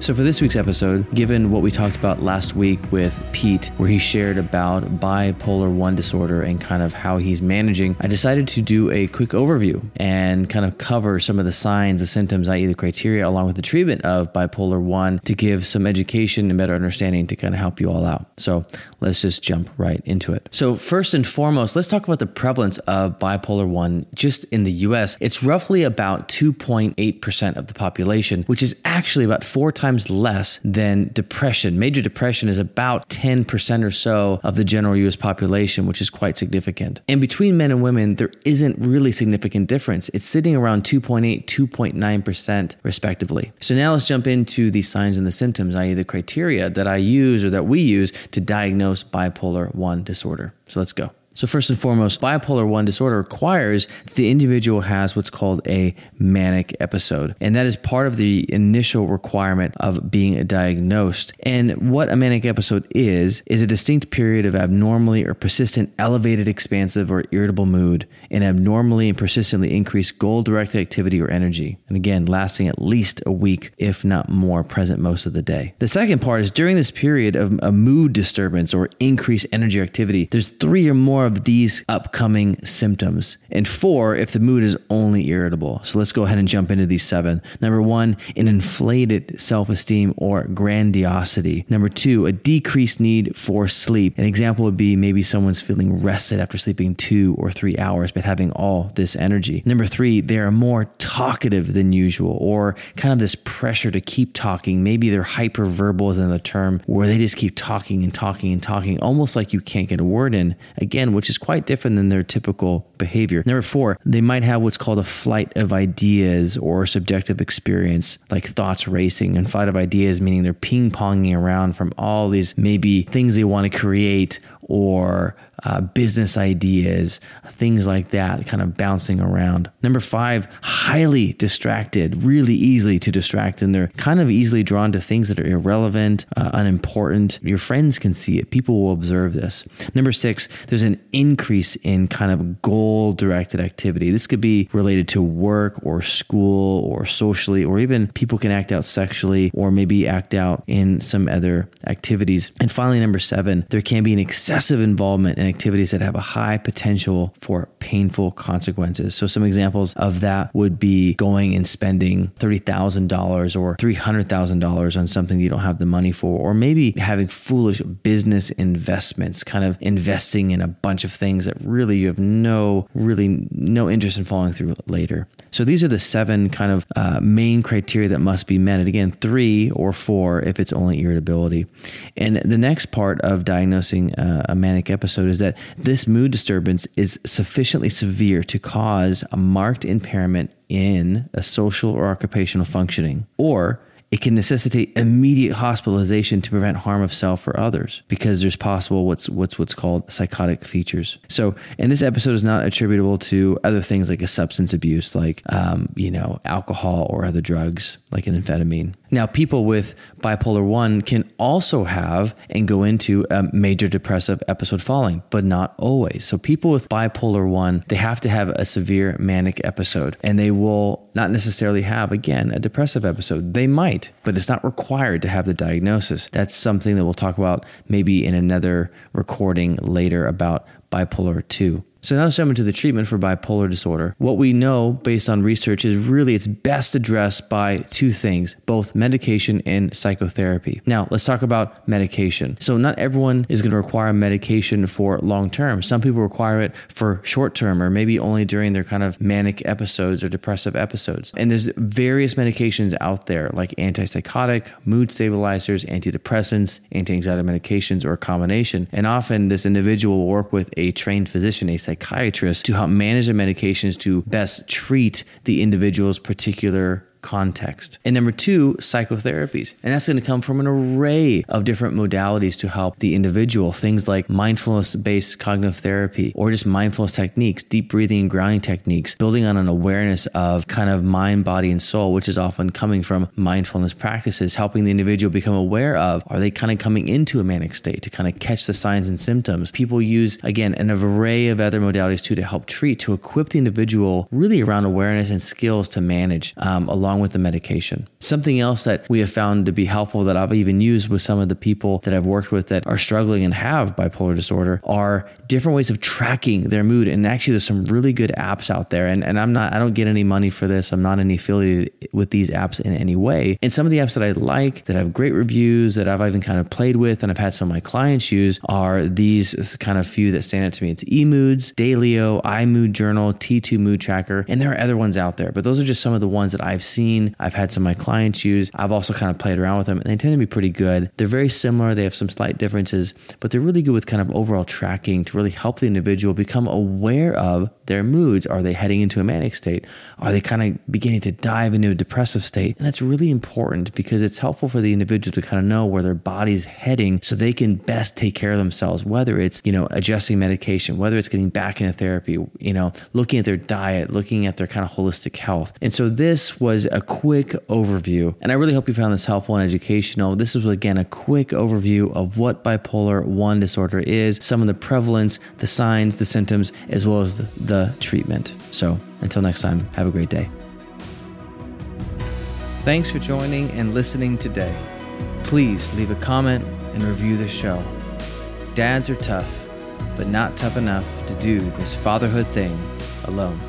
So, for this week's episode, given what we talked about last week with Pete, where he shared about bipolar 1 disorder and kind of how he's managing, I decided to do a quick overview and kind of cover some of the signs, the symptoms, i.e., the criteria, along with the treatment of bipolar 1 to give some education and better understanding to kind of help you all out. So, let's just jump right into it. So, first and foremost, let's talk about the prevalence of bipolar 1 just in the US. It's roughly about 2.8% of the population, which is actually about four times times less than depression. Major depression is about 10% or so of the general US population, which is quite significant. And between men and women, there isn't really significant difference. It's sitting around 2.8, 2.9% respectively. So now let's jump into the signs and the symptoms, i.e., the criteria that I use or that we use to diagnose bipolar 1 disorder. So let's go. So, first and foremost, bipolar 1 disorder requires that the individual has what's called a manic episode. And that is part of the initial requirement of being diagnosed. And what a manic episode is, is a distinct period of abnormally or persistent elevated, expansive, or irritable mood, and abnormally and persistently increased goal directed activity or energy. And again, lasting at least a week, if not more, present most of the day. The second part is during this period of a mood disturbance or increased energy activity, there's three or more of these upcoming symptoms. And four, if the mood is only irritable. So let's go ahead and jump into these seven. Number one, an inflated self esteem or grandiosity. Number two, a decreased need for sleep. An example would be maybe someone's feeling rested after sleeping two or three hours, but having all this energy. Number three, they are more talkative than usual, or kind of this pressure to keep talking. Maybe they're hyperverbal is another term, where they just keep talking and talking and talking, almost like you can't get a word in. Again, which is quite different than their typical behavior. Number four, they might have what's called a flight of ideas or subjective experience, like thoughts racing. And flight of ideas meaning they're ping ponging around from all these maybe things they want to create or uh, business ideas, things like that, kind of bouncing around. Number five, highly distracted, really easily to distract, and they're kind of easily drawn to things that are irrelevant, uh, unimportant. Your friends can see it, people will observe this. Number six, there's an increase in kind of goal directed activity. This could be related to work or school or socially, or even people can act out sexually or maybe act out in some other activities. And finally, number seven, there can be an excessive involvement in activities that have a high potential for painful consequences. So, some examples of that would be going and spending $30,000 or $300,000 on something you don't have the money for, or maybe having foolish business investments, kind of investing in a bunch of things that really you have no, really no interest in following through later. So, these are the seven kind of uh, main criteria that must be met. And again, three or four if it's only irritability. And the next part of diagnosing uh, a manic episode is that this mood disturbance is sufficiently severe to cause a marked impairment in a social or occupational functioning, or it can necessitate immediate hospitalization to prevent harm of self or others because there's possible what's what's what's called psychotic features. So, and this episode is not attributable to other things like a substance abuse, like um, you know alcohol or other drugs like an amphetamine. Now, people with bipolar 1 can also have and go into a major depressive episode following, but not always. So, people with bipolar 1, they have to have a severe manic episode and they will not necessarily have, again, a depressive episode. They might, but it's not required to have the diagnosis. That's something that we'll talk about maybe in another recording later about bipolar 2. So now let's jump into the treatment for bipolar disorder. What we know based on research is really it's best addressed by two things, both medication and psychotherapy. Now let's talk about medication. So not everyone is going to require medication for long term. Some people require it for short term or maybe only during their kind of manic episodes or depressive episodes. And there's various medications out there like antipsychotic, mood stabilizers, antidepressants, anti-anxiety medications or a combination. And often this individual will work with a trained physician, a psychiatrist, to help manage their medications to best treat the individual's particular context. And number two, psychotherapies. And that's going to come from an array of different modalities to help the individual. Things like mindfulness based cognitive therapy or just mindfulness techniques, deep breathing and grounding techniques, building on an awareness of kind of mind, body, and soul, which is often coming from mindfulness practices, helping the individual become aware of are they kind of coming into a manic state to kind of catch the signs and symptoms. People use, again, an array of other modalities too to help treat, to equip the individual really around awareness and skills to manage um, along along with the medication. Something else that we have found to be helpful that I've even used with some of the people that I've worked with that are struggling and have bipolar disorder are different ways of tracking their mood. And actually, there's some really good apps out there. And, and I'm not, I don't get any money for this. I'm not any affiliated with these apps in any way. And some of the apps that I like, that have great reviews, that I've even kind of played with, and I've had some of my clients use are these kind of few that stand out to me. It's eMoods, Daylio, iMood Journal, T2 Mood Tracker, and there are other ones out there. But those are just some of the ones that I've seen seen. I've had some of my clients use. I've also kind of played around with them and they tend to be pretty good. They're very similar. They have some slight differences, but they're really good with kind of overall tracking to really help the individual become aware of their moods. Are they heading into a manic state? Are they kind of beginning to dive into a depressive state? And that's really important because it's helpful for the individual to kind of know where their body's heading so they can best take care of themselves, whether it's, you know, adjusting medication, whether it's getting back into therapy, you know, looking at their diet, looking at their kind of holistic health. And so this was a quick overview. And I really hope you found this helpful and educational. This was, again, a quick overview of what bipolar 1 disorder is, some of the prevalence, the signs, the symptoms, as well as the, the treatment. So until next time, have a great day. Thanks for joining and listening today. Please leave a comment and review the show. Dads are tough, but not tough enough to do this fatherhood thing alone.